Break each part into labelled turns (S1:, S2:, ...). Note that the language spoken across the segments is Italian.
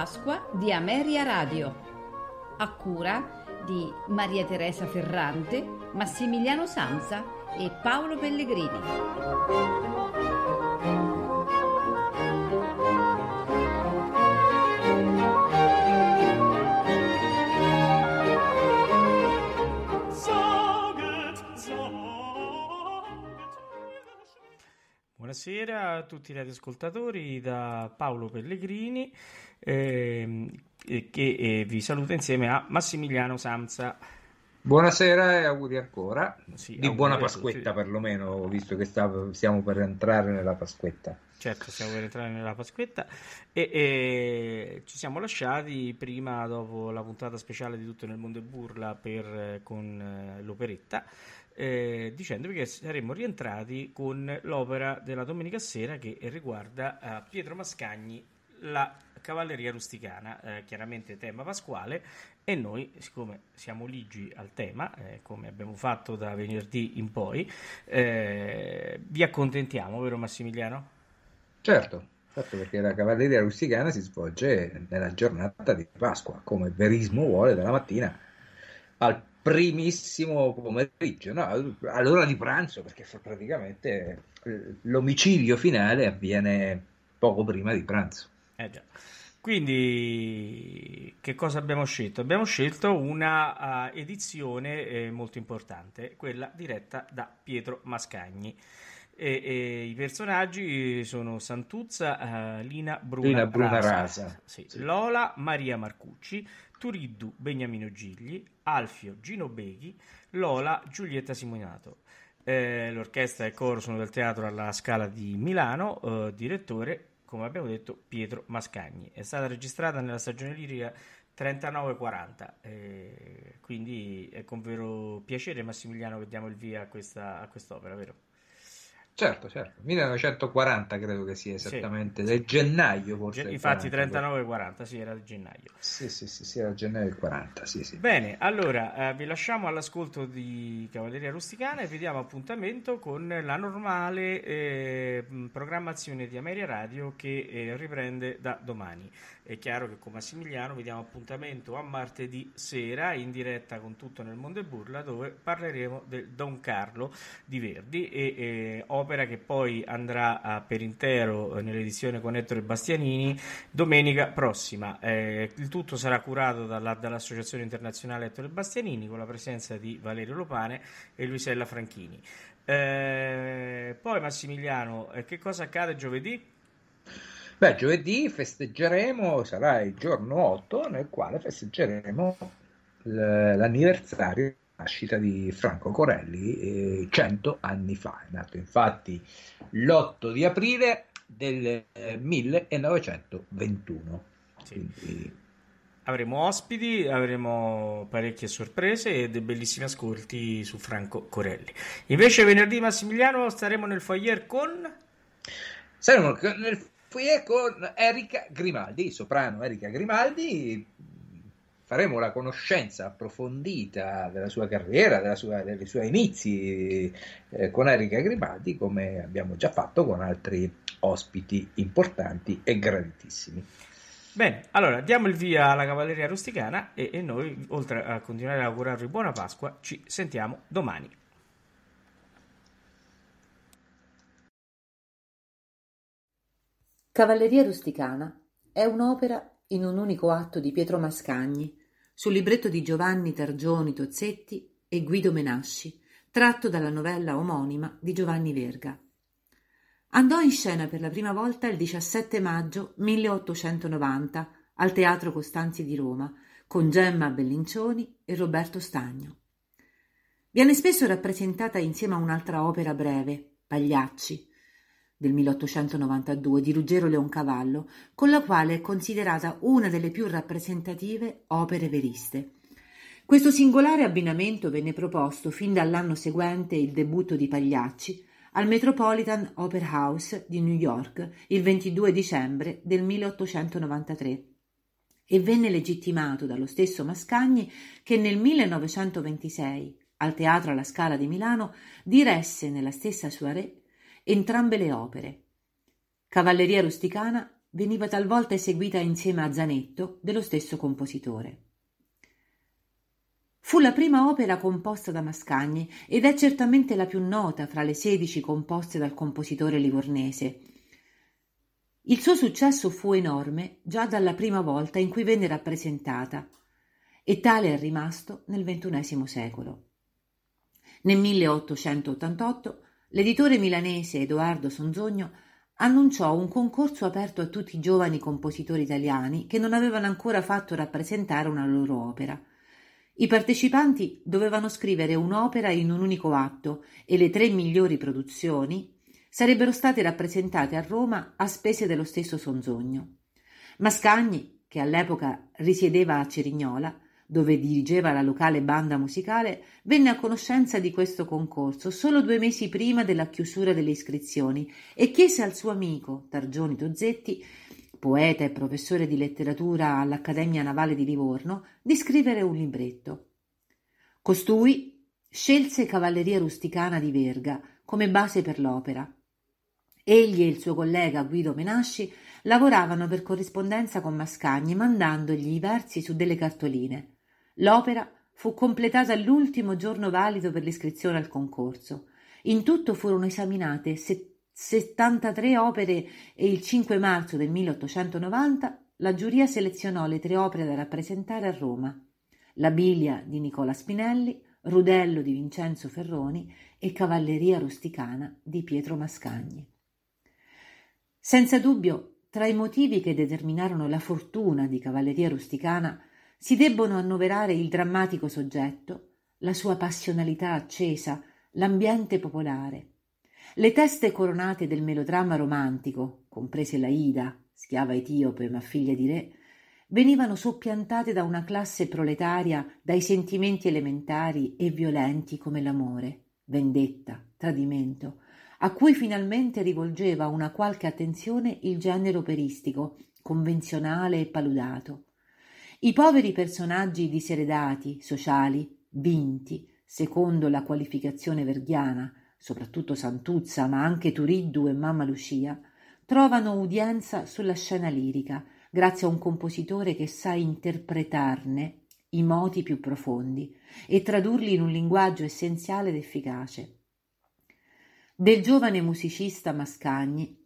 S1: Pasqua di Ameria Radio, a cura di Maria Teresa Ferrante, Massimiliano Sanza e Paolo Pellegrini.
S2: Buonasera a tutti gli ascoltatori da Paolo Pellegrini ehm, che eh, vi saluta insieme a Massimiliano Samza.
S3: Buonasera e auguri ancora.
S2: Sì,
S3: di
S2: auguri
S3: buona
S2: a
S3: Pasquetta perlomeno, visto che sta- stiamo per entrare nella Pasquetta.
S2: Certo, stiamo per entrare nella Pasquetta e, e ci siamo lasciati prima, dopo la puntata speciale di Tutto nel mondo e burla per, eh, con eh, l'operetta, eh, dicendovi che saremmo rientrati con l'opera della domenica sera che riguarda eh, Pietro Mascagni, la cavalleria rusticana, eh, chiaramente tema pasquale, e noi, siccome siamo ligi al tema, eh, come abbiamo fatto da venerdì in poi, eh, vi accontentiamo, vero Massimiliano?
S3: Certo, certo perché la cavalleria rusticana si svolge nella giornata di Pasqua, come verismo vuole, dalla mattina al primissimo pomeriggio, no? all'ora di pranzo, perché praticamente eh, l'omicidio finale avviene poco prima di pranzo.
S2: Eh già. Quindi, che cosa abbiamo scelto? Abbiamo scelto una eh, edizione eh, molto importante, quella diretta da Pietro Mascagni. E, e I personaggi sono Santuzza, eh, Lina Bruna,
S3: Lina Bruna
S2: Rasa,
S3: Rasa,
S2: sì,
S3: sì.
S2: Lola Maria Marcucci, Turiddu Beniamino Gigli, Alfio Gino Beghi, Lola Giulietta Simonato. Eh, l'orchestra e il coro sono del teatro alla Scala di Milano, eh, direttore, come abbiamo detto, Pietro Mascagni. È stata registrata nella stagione lirica 39-40, eh, quindi è con vero piacere Massimiliano che diamo il via a, questa, a quest'opera, vero?
S3: Certo, certo, 1940 credo che sia esattamente,
S2: sì.
S3: del gennaio forse. Il
S2: infatti
S3: 40,
S2: 39-40, sì, era di gennaio.
S3: Sì, sì, sì, sì, era gennaio del 40, sì, sì.
S2: Bene, allora eh, vi lasciamo all'ascolto di Cavalleria Rusticana e vi diamo appuntamento con la normale eh, programmazione di Ameria Radio che eh, riprende da domani. È chiaro che con Massimiliano vi diamo appuntamento a martedì sera in diretta con Tutto nel mondo e burla dove parleremo del Don Carlo di Verdi e eh, opera che poi andrà ah, per intero eh, nell'edizione con Ettore Bastianini domenica prossima. Eh, il tutto sarà curato dalla- dall'Associazione Internazionale Ettore Bastianini con la presenza di Valerio Lopane e Luisella Franchini. Eh, poi Massimiliano, eh, che cosa accade giovedì?
S3: Beh, giovedì festeggeremo, sarà il giorno 8, nel quale festeggeremo l'anniversario nascita di Franco Corelli, eh, 100 anni fa. È nato infatti l'8 di aprile del eh, 1921.
S2: Sì.
S3: Quindi,
S2: Avremo ospiti, avremo parecchie sorprese e dei bellissimi ascolti su Franco Corelli. Invece venerdì Massimiliano staremo nel foyer con...
S3: saremo nel foyer con Erika Grimaldi, soprano Erika Grimaldi. Faremo la conoscenza approfondita della sua carriera, della sua- dei suoi inizi eh, con Erika Grimaldi, come abbiamo già fatto con altri ospiti importanti e graditissimi.
S2: Bene, allora diamo il via alla cavalleria rusticana e, e noi, oltre a continuare a augurarvi buona Pasqua, ci sentiamo domani.
S4: Cavalleria rusticana è un'opera in un unico atto di Pietro Mascagni, sul libretto di Giovanni Targioni Tozzetti e Guido Menasci, tratto dalla novella omonima di Giovanni Verga. Andò in scena per la prima volta il 17 maggio 1890 al Teatro Costanzi di Roma con Gemma Bellincioni e Roberto Stagno. Viene spesso rappresentata insieme a un'altra opera breve, Pagliacci, del 1892 di Ruggero Leoncavallo, con la quale è considerata una delle più rappresentative opere veriste. Questo singolare abbinamento venne proposto fin dall'anno seguente il debutto di Pagliacci al Metropolitan Opera House di New York il 22 dicembre del 1893 e venne legittimato dallo stesso Mascagni che nel 1926 al Teatro alla Scala di Milano diresse nella stessa soirée entrambe le opere. Cavalleria rusticana veniva talvolta eseguita insieme a Zanetto dello stesso compositore. Fu la prima opera composta da Mascagni ed è certamente la più nota fra le sedici composte dal compositore livornese. Il suo successo fu enorme già dalla prima volta in cui venne rappresentata e tale è rimasto nel XXI secolo. Nel 1888 l'editore milanese Edoardo Sonzogno annunciò un concorso aperto a tutti i giovani compositori italiani che non avevano ancora fatto rappresentare una loro opera. I partecipanti dovevano scrivere un'opera in un unico atto e le tre migliori produzioni sarebbero state rappresentate a Roma a spese dello stesso Sonzogno. Mascagni, che all'epoca risiedeva a Cerignola, dove dirigeva la locale banda musicale, venne a conoscenza di questo concorso solo due mesi prima della chiusura delle iscrizioni e chiese al suo amico Targioni Tozzetti, poeta e professore di letteratura all'Accademia Navale di Livorno, di scrivere un libretto. Costui scelse Cavalleria Rusticana di Verga come base per l'opera. Egli e il suo collega Guido Menasci lavoravano per corrispondenza con Mascagni mandandogli i versi su delle cartoline. L'opera fu completata l'ultimo giorno valido per l'iscrizione al concorso. In tutto furono esaminate 73 opere e il 5 marzo del 1890 la giuria selezionò le tre opere da rappresentare a Roma. La Biglia di Nicola Spinelli, Rudello di Vincenzo Ferroni e Cavalleria rusticana di Pietro Mascagni. Senza dubbio, tra i motivi che determinarono la fortuna di Cavalleria rusticana si debbono annoverare il drammatico soggetto, la sua passionalità accesa, l'ambiente popolare. Le teste coronate del melodramma romantico, comprese la Ida, schiava etiope ma figlia di re, venivano soppiantate da una classe proletaria dai sentimenti elementari e violenti come l'amore, vendetta, tradimento, a cui finalmente rivolgeva una qualche attenzione il genere operistico, convenzionale e paludato. I poveri personaggi diseredati, sociali, vinti, secondo la qualificazione verghiana, soprattutto Santuzza, ma anche Turiddu e Mamma Lucia, trovano udienza sulla scena lirica, grazie a un compositore che sa interpretarne i moti più profondi e tradurli in un linguaggio essenziale ed efficace. Del giovane musicista Mascagni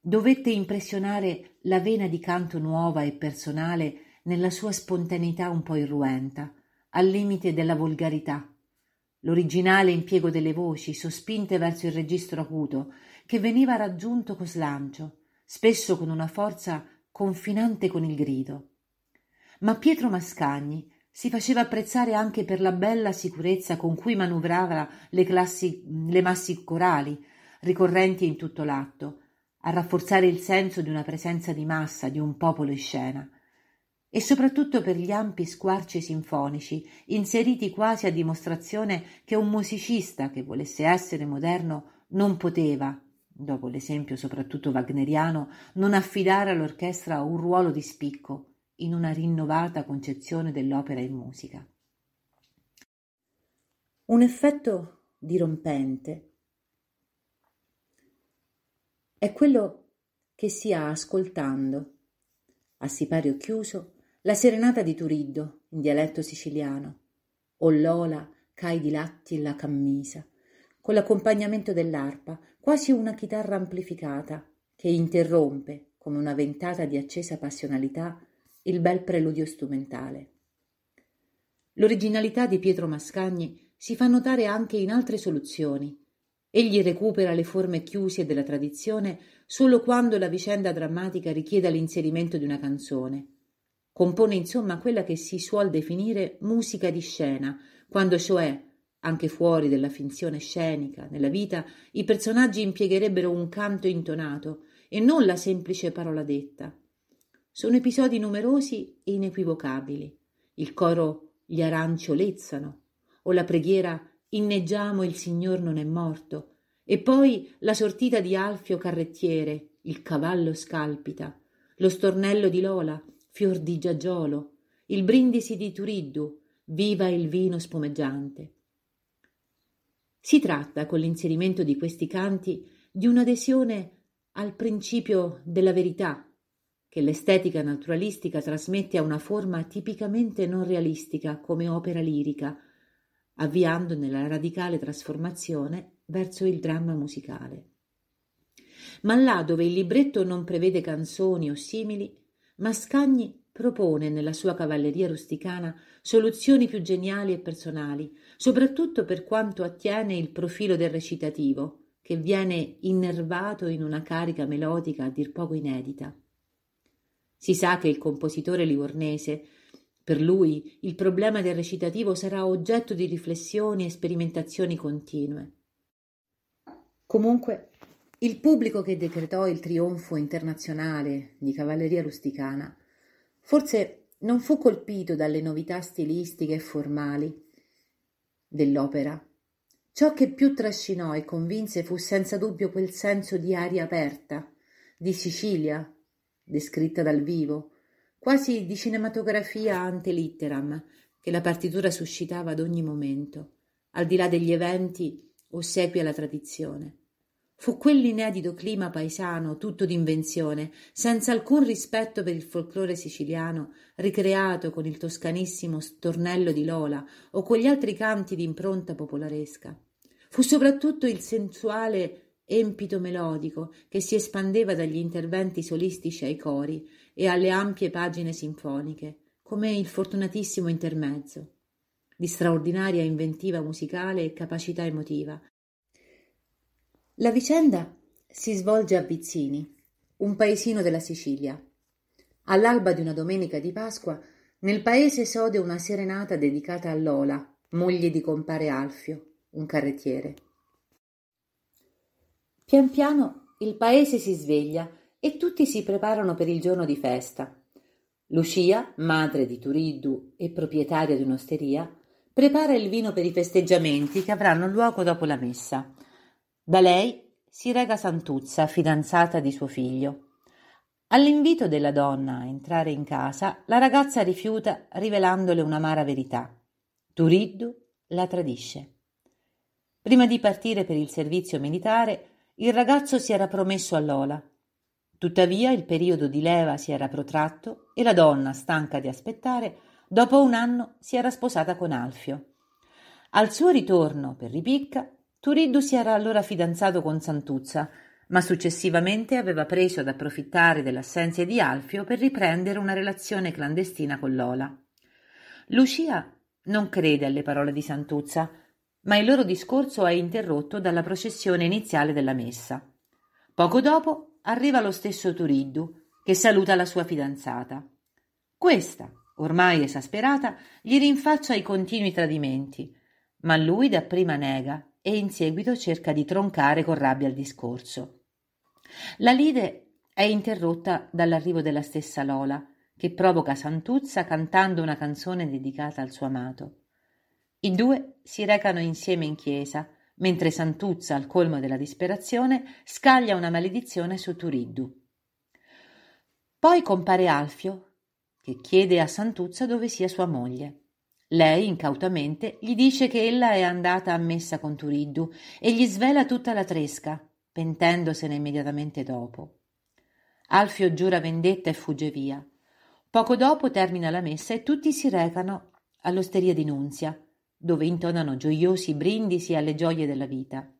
S4: dovette impressionare la vena di canto nuova e personale nella sua spontaneità un po' irruenta, al limite della volgarità. L'originale impiego delle voci, sospinte verso il registro acuto, che veniva raggiunto con slancio, spesso con una forza confinante con il grido. Ma Pietro Mascagni si faceva apprezzare anche per la bella sicurezza con cui manovrava le, classi, le massi corali, ricorrenti in tutto l'atto, a rafforzare il senso di una presenza di massa, di un popolo in scena e soprattutto per gli ampi squarci sinfonici, inseriti quasi a dimostrazione che un musicista che volesse essere moderno non poteva, dopo l'esempio soprattutto wagneriano, non affidare all'orchestra un ruolo di spicco in una rinnovata concezione dell'opera in musica. Un effetto dirompente è quello che si ha ascoltando, a sipario chiuso, la serenata di Turiddo, in dialetto siciliano, o Lola, cai di latti la cammisa, con l'accompagnamento dell'arpa, quasi una chitarra amplificata, che interrompe, come una ventata di accesa passionalità, il bel preludio strumentale. L'originalità di Pietro Mascagni si fa notare anche in altre soluzioni. Egli recupera le forme chiuse della tradizione solo quando la vicenda drammatica richieda l'inserimento di una canzone, Compone insomma quella che si suol definire musica di scena, quando cioè, anche fuori della finzione scenica, nella vita, i personaggi impiegherebbero un canto intonato e non la semplice parola detta. Sono episodi numerosi e inequivocabili. Il coro Gli aranci olezzano, o la preghiera Inneggiamo il Signor non è morto, e poi la sortita di Alfio Carrettiere, il cavallo scalpita, lo stornello di Lola, fior di giagiolo, il brindisi di Turiddu, viva il vino spumeggiante. Si tratta, con l'inserimento di questi canti, di un'adesione al principio della verità, che l'estetica naturalistica trasmette a una forma tipicamente non realistica come opera lirica, avviando nella radicale trasformazione verso il dramma musicale. Ma là dove il libretto non prevede canzoni o simili, Mascagni propone nella sua cavalleria rusticana soluzioni più geniali e personali, soprattutto per quanto attiene il profilo del recitativo, che viene innervato in una carica melodica a dir poco inedita. Si sa che il compositore livornese per lui il problema del recitativo sarà oggetto di riflessioni e sperimentazioni continue. Comunque, il pubblico che decretò il trionfo internazionale di Cavalleria Rusticana forse non fu colpito dalle novità stilistiche e formali dell'opera. Ciò che più trascinò e convinse fu senza dubbio quel senso di aria aperta, di Sicilia, descritta dal vivo, quasi di cinematografia ante litteram che la partitura suscitava ad ogni momento, al di là degli eventi ossequi alla tradizione. Fu quell'inedito clima paesano, tutto d'invenzione, senza alcun rispetto per il folklore siciliano, ricreato con il toscanissimo stornello di Lola o con gli altri canti d'impronta popolaresca. Fu soprattutto il sensuale empito melodico che si espandeva dagli interventi solistici ai cori e alle ampie pagine sinfoniche, come il fortunatissimo intermezzo, di straordinaria inventiva musicale e capacità emotiva. La vicenda si svolge a Vizzini, un paesino della Sicilia. All'alba di una domenica di Pasqua, nel paese sode una serenata dedicata a Lola, moglie di compare Alfio, un carrettiere. Pian piano il paese si sveglia e tutti si preparano per il giorno di festa. Lucia, madre di Turiddu e proprietaria di un'osteria, prepara il vino per i festeggiamenti che avranno luogo dopo la messa. Da lei si rega Santuzza, fidanzata di suo figlio. All'invito della donna a entrare in casa, la ragazza rifiuta rivelandole un'amara verità. Turiddu la tradisce. Prima di partire per il servizio militare, il ragazzo si era promesso a Lola Tuttavia il periodo di leva si era protratto e la donna, stanca di aspettare, dopo un anno si era sposata con Alfio. Al suo ritorno per Ripicca, Turiddu si era allora fidanzato con Santuzza, ma successivamente aveva preso ad approfittare dell'assenza di Alfio per riprendere una relazione clandestina con Lola. Lucia non crede alle parole di Santuzza, ma il loro discorso è interrotto dalla processione iniziale della messa. Poco dopo arriva lo stesso Turiddu, che saluta la sua fidanzata. Questa, ormai esasperata, gli rinfaccia i continui tradimenti, ma lui dapprima nega e in seguito cerca di troncare con rabbia il discorso. La lide è interrotta dall'arrivo della stessa Lola, che provoca Santuzza cantando una canzone dedicata al suo amato. I due si recano insieme in chiesa mentre Santuzza, al colmo della disperazione, scaglia una maledizione su Turiddu. Poi compare Alfio, che chiede a Santuzza dove sia sua moglie. Lei, incautamente, gli dice che ella è andata a messa con Turiddu e gli svela tutta la tresca, pentendosene immediatamente dopo. Alfio giura vendetta e fugge via. Poco dopo termina la messa e tutti si recano all'osteria di Nunzia, dove intonano gioiosi brindisi alle gioie della vita.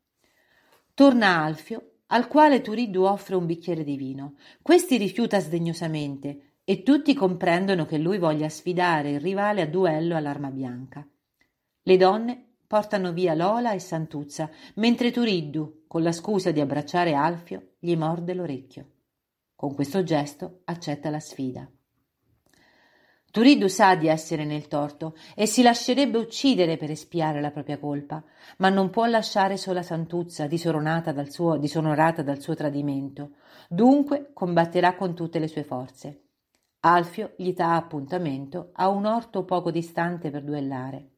S4: Torna Alfio, al quale Turiddu offre un bicchiere di vino. Questi rifiuta sdegnosamente e tutti comprendono che lui voglia sfidare il rivale a duello all'arma bianca. Le donne portano via Lola e Santuzza, mentre Turiddu, con la scusa di abbracciare Alfio, gli morde l'orecchio. Con questo gesto accetta la sfida. Turiddu sa di essere nel torto e si lascerebbe uccidere per espiare la propria colpa, ma non può lasciare sola Santuzza disonorata dal suo, disonorata dal suo tradimento. Dunque combatterà con tutte le sue forze. Alfio gli dà appuntamento a un orto poco distante per duellare.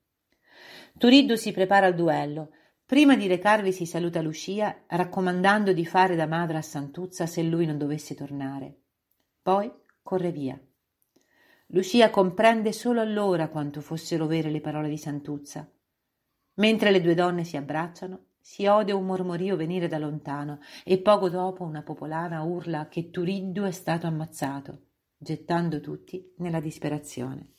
S4: Turiddu si prepara al duello. Prima di recarvi si saluta Lucia, raccomandando di fare da madre a Santuzza se lui non dovesse tornare. Poi corre via. Lucia comprende solo allora quanto fossero vere le parole di Santuzza. Mentre le due donne si abbracciano, si ode un mormorio venire da lontano e poco dopo una popolana urla che Turiddu è stato ammazzato.
S5: Gettando tutti nella disperazione.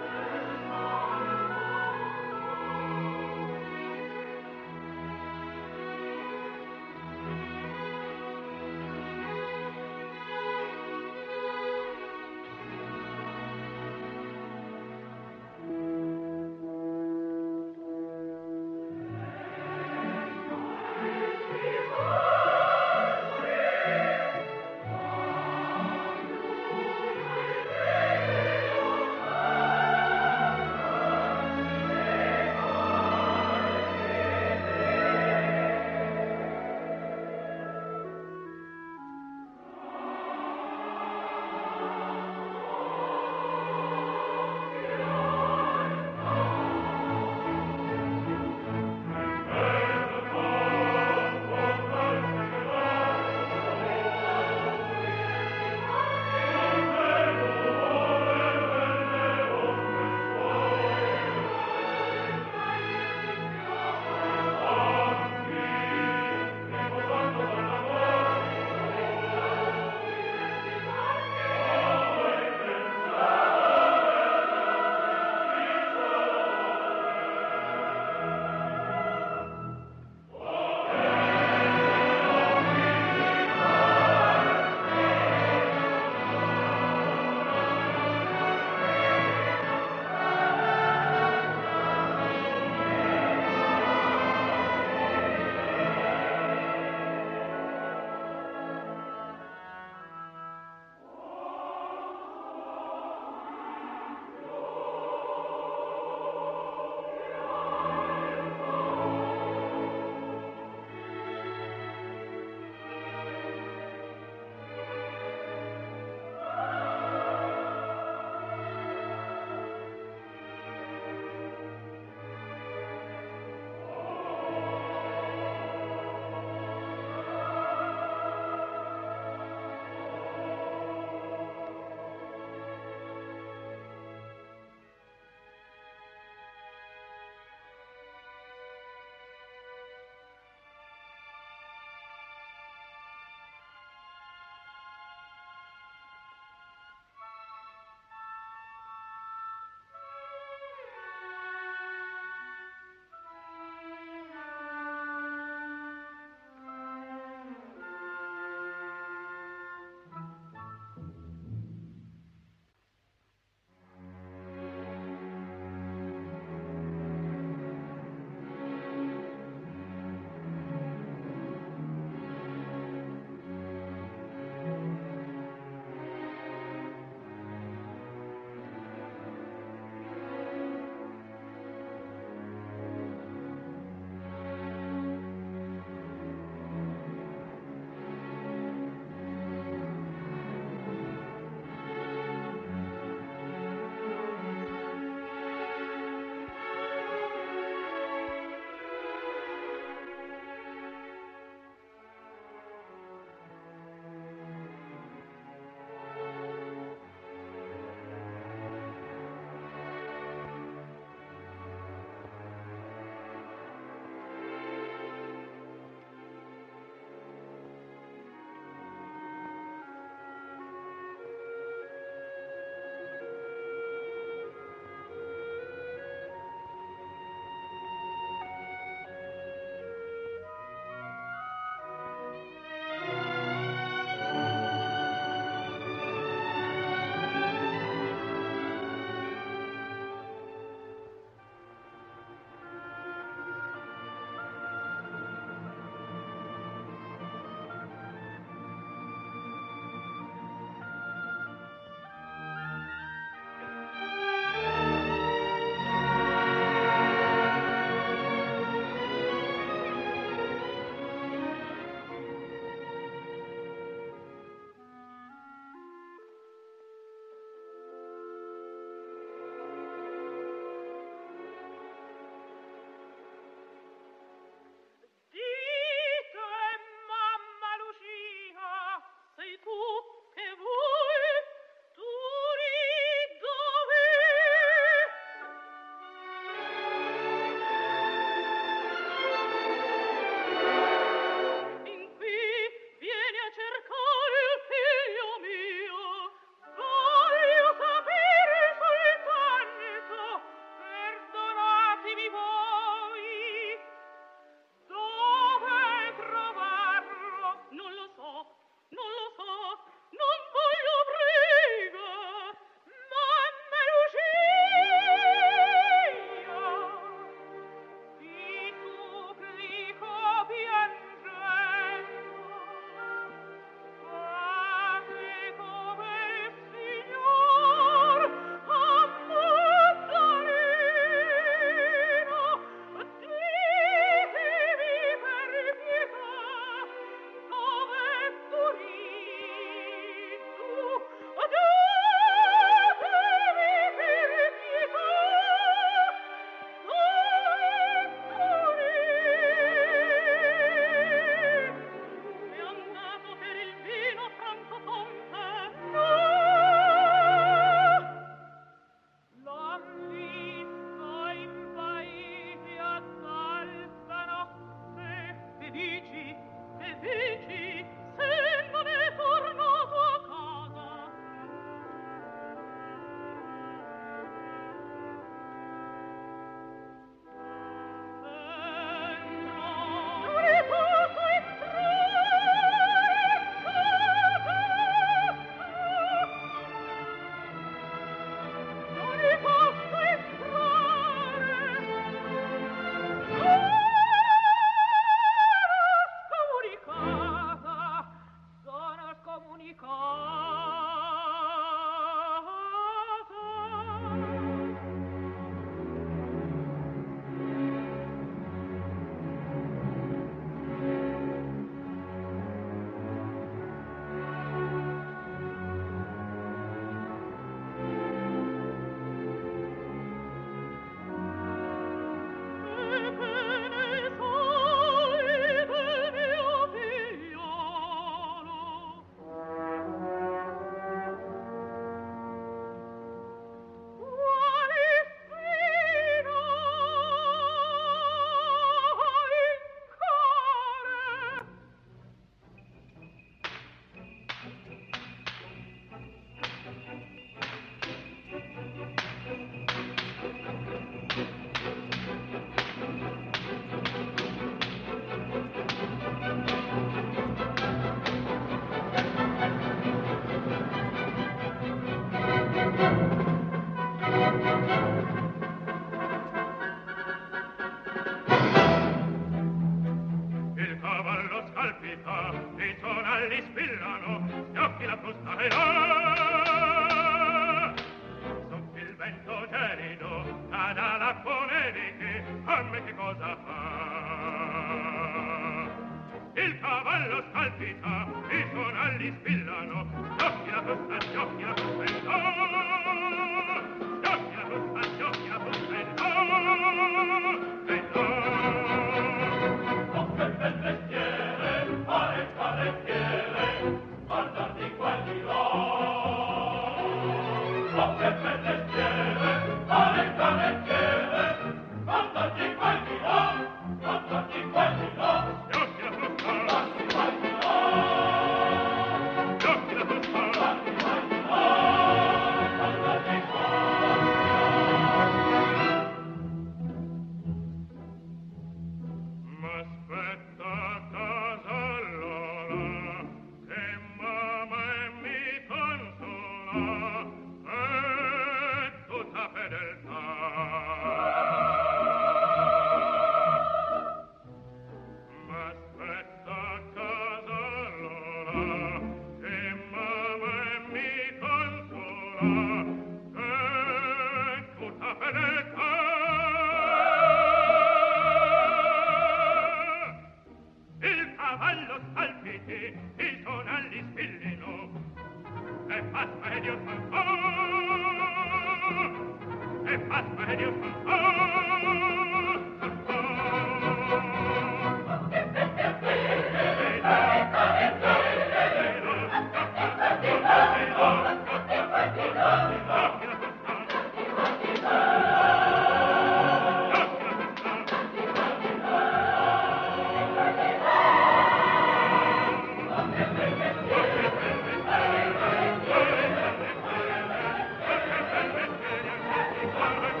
S5: Thank you.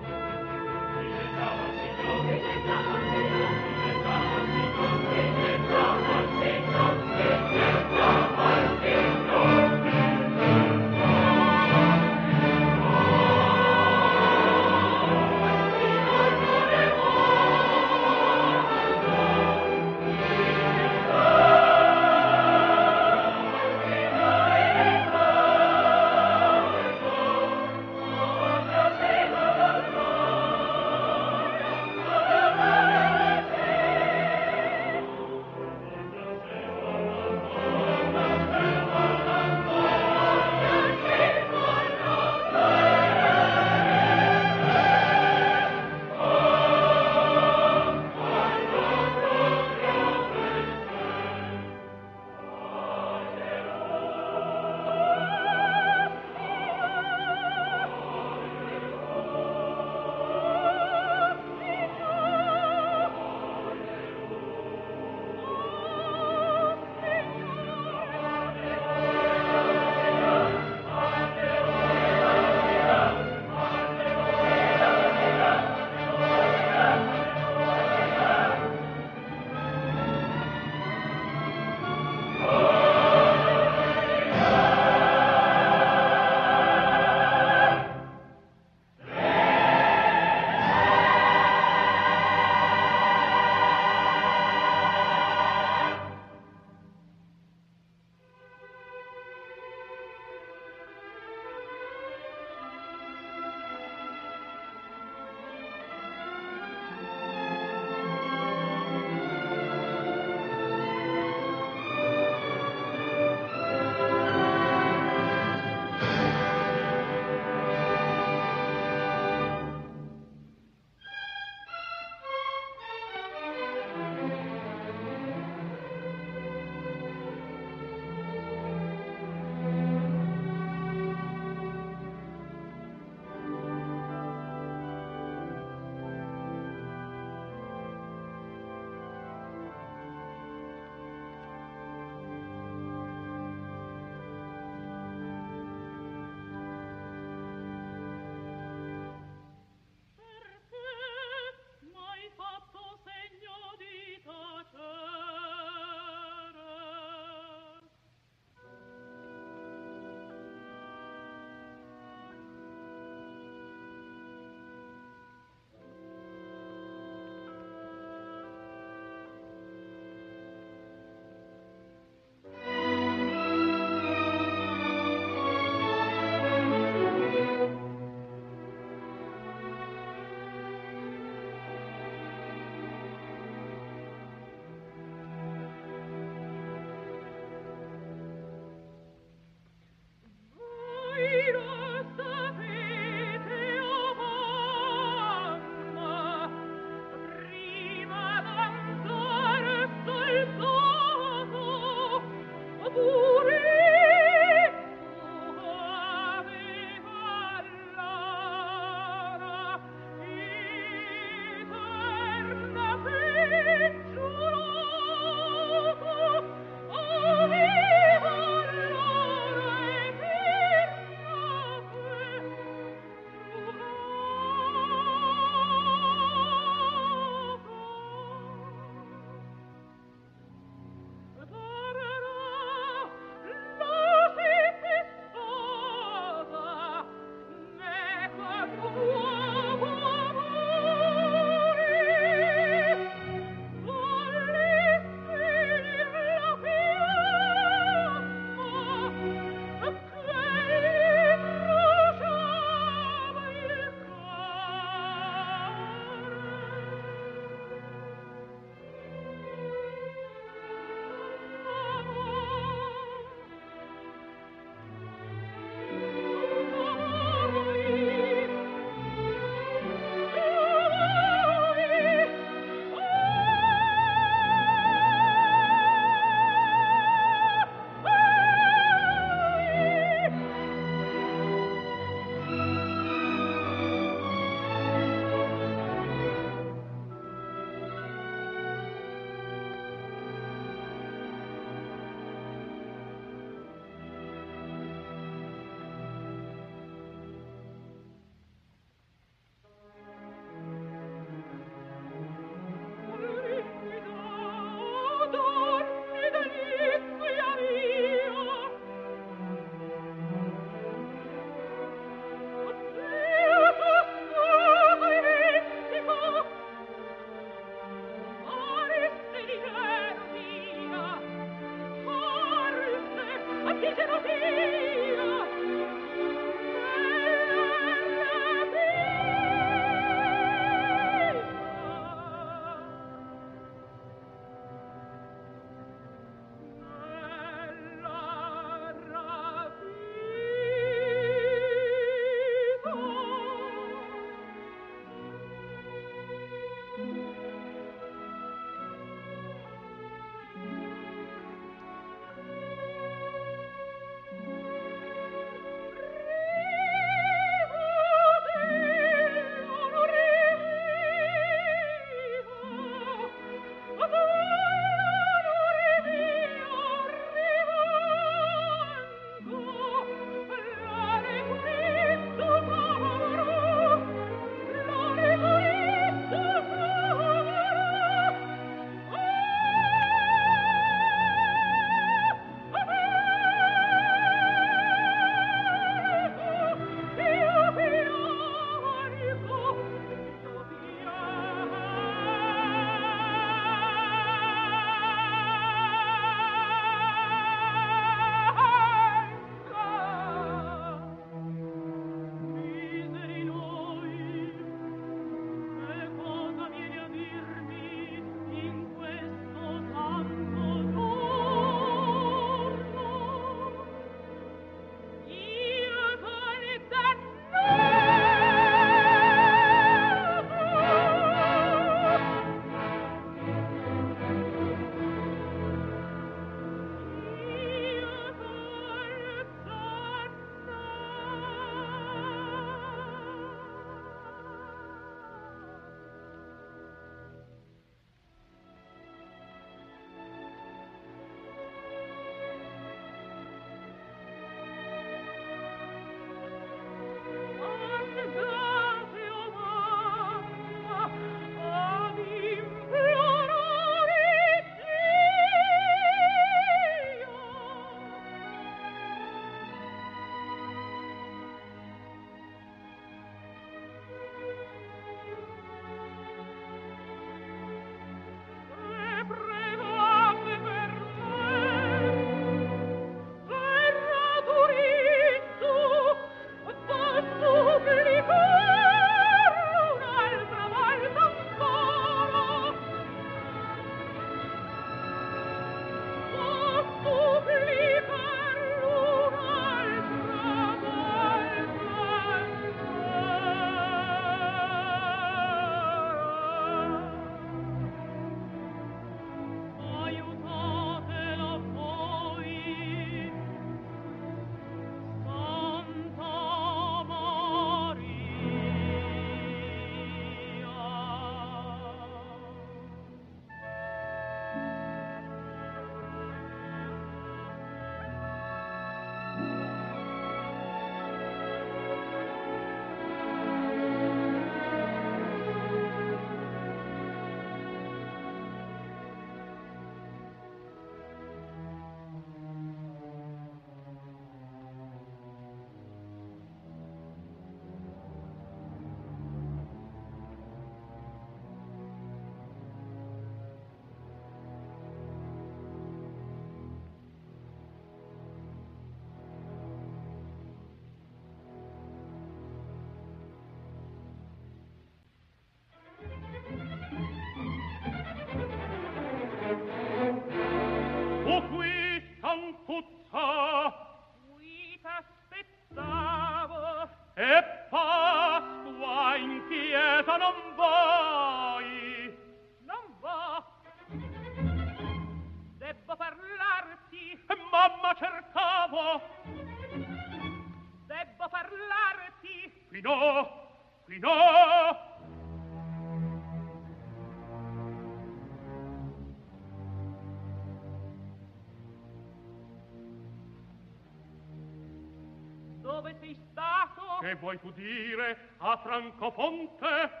S5: Dove sei stato?
S6: Che vuoi tu dire a Francofonte?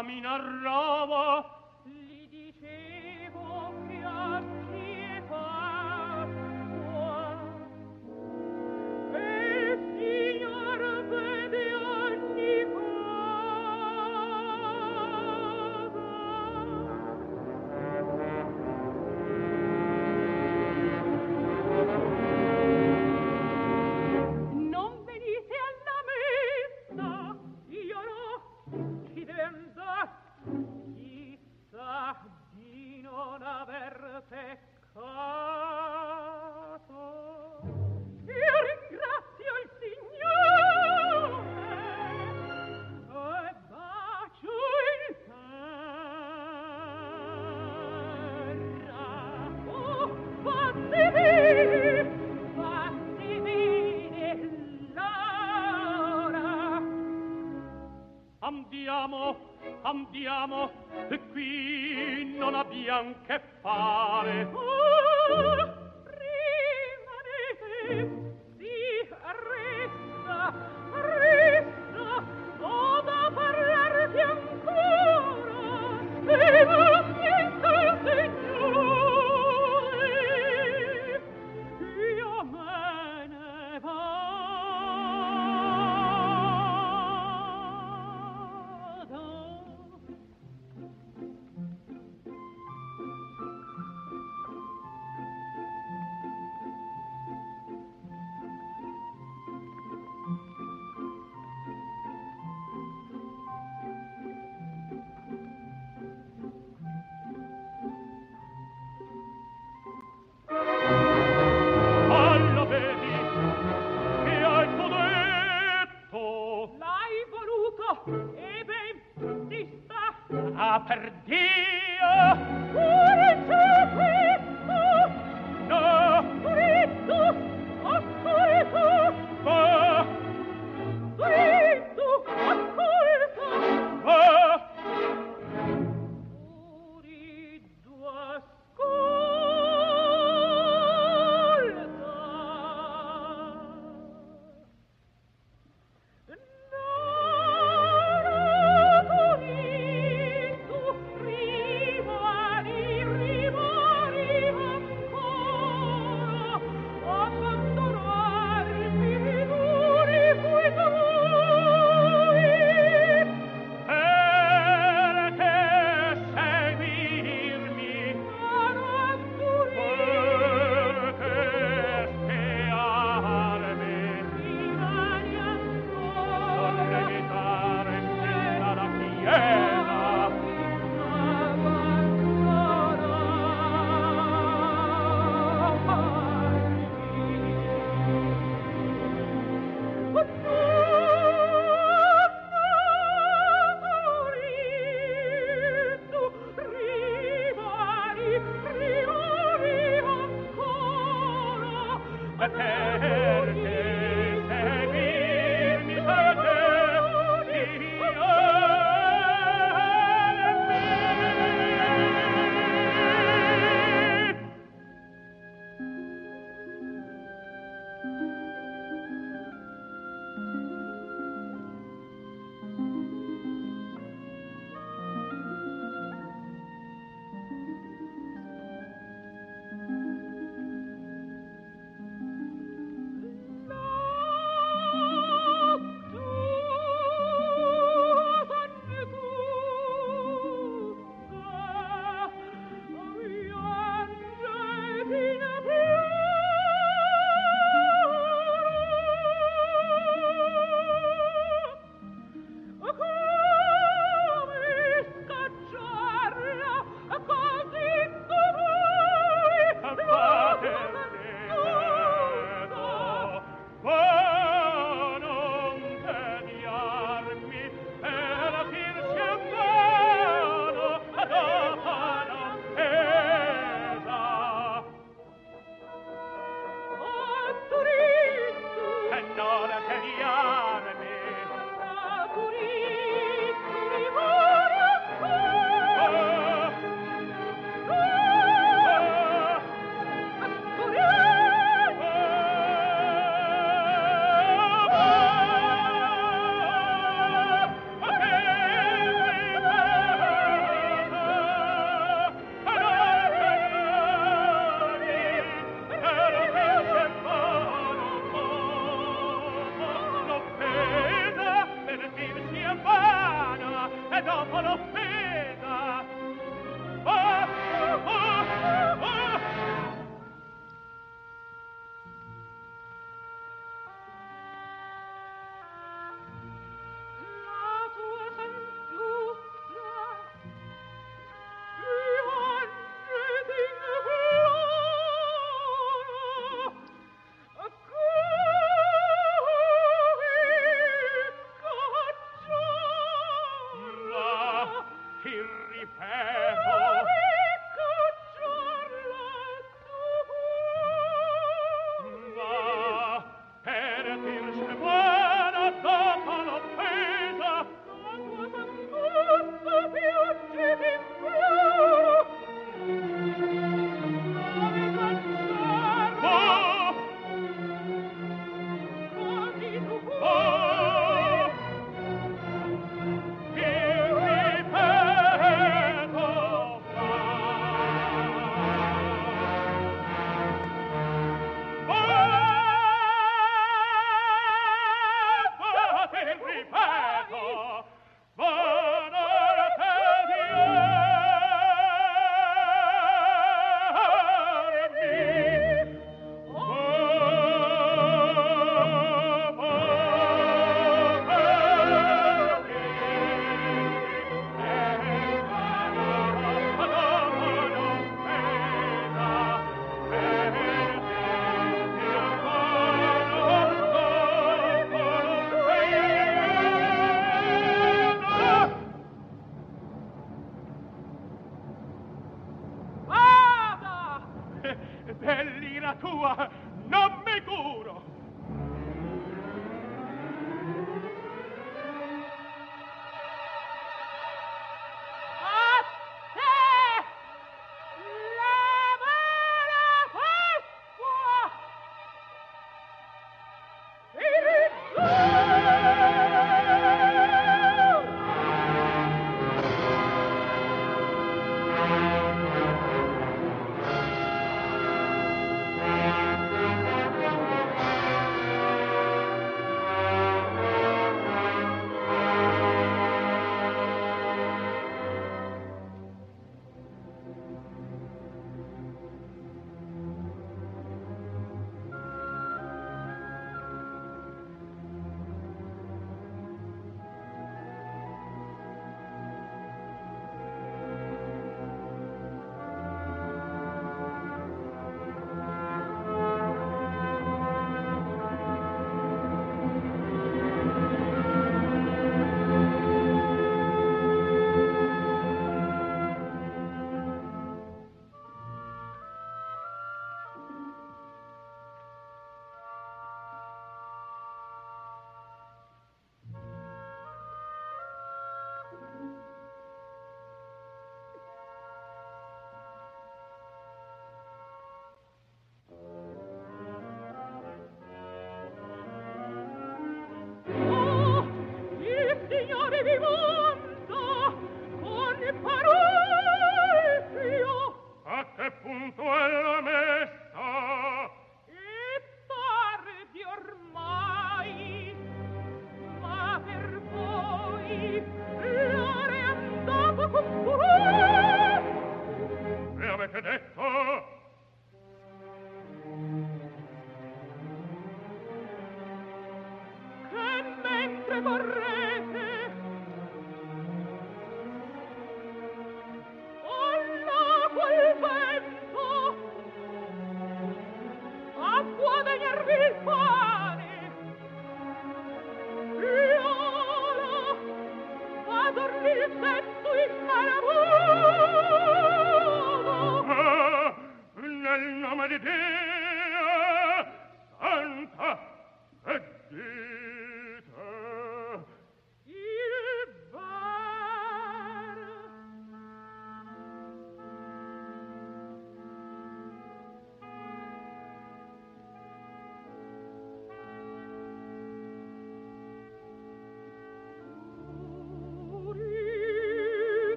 S5: camminar robo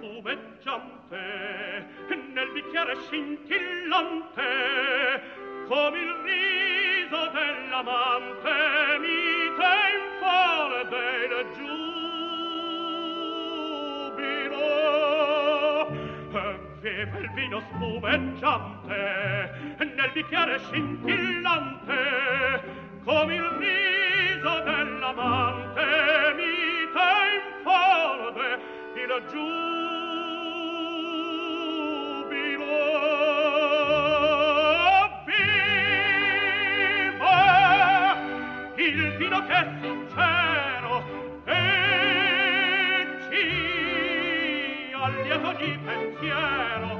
S5: troveggiante nel bicchiere scintillante come il riso dell'amante mi tenfore del giubilo. E vive il vino spumeggiante nel bicchiere scintillante come il riso dell'amante mi tenfore il giubilo. fino che è sincero e ci allieto di pensiero.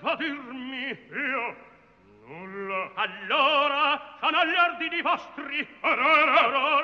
S5: da dirmi io. Nulla. Allora sono gli ordini vostri. Orora, orora.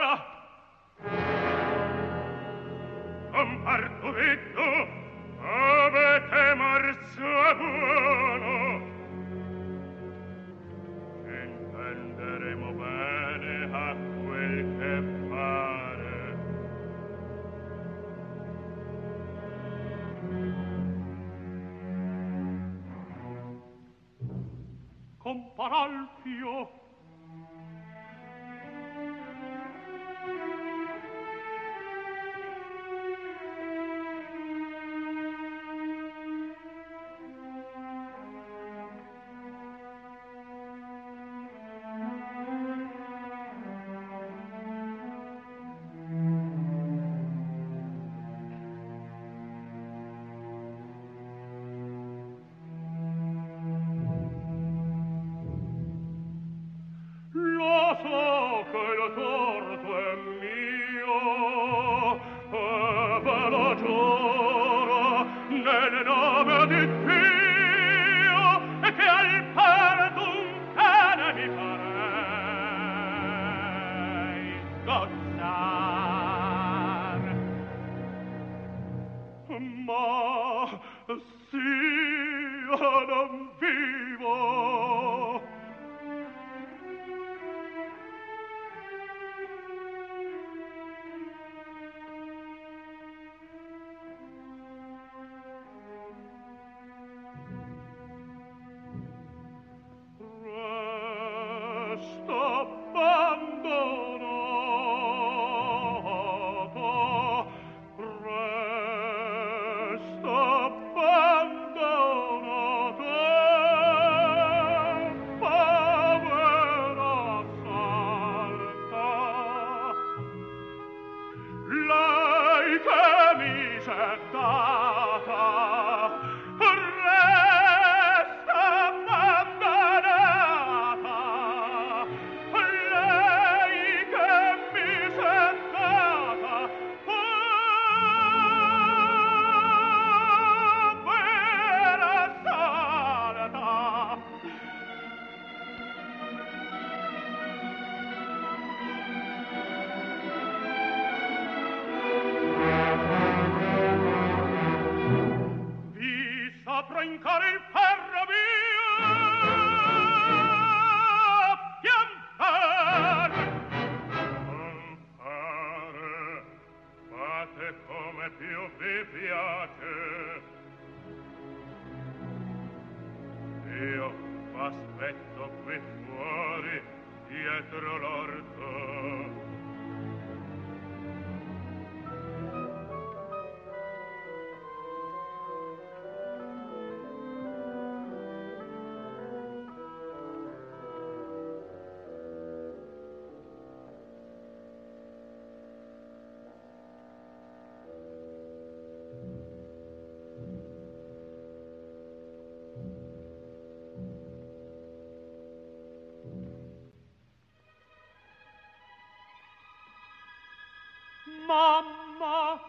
S5: mamma!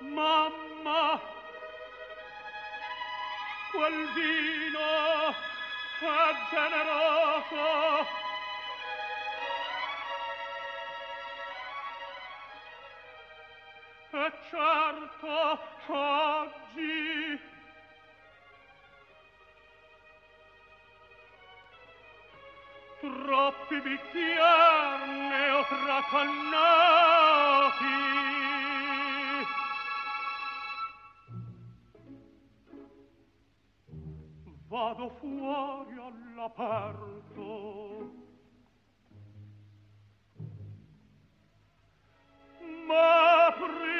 S5: Mamma! Quel vino è generoso. troppi bicchier ne ho tracannati vado fuori all'aperto. Ma prima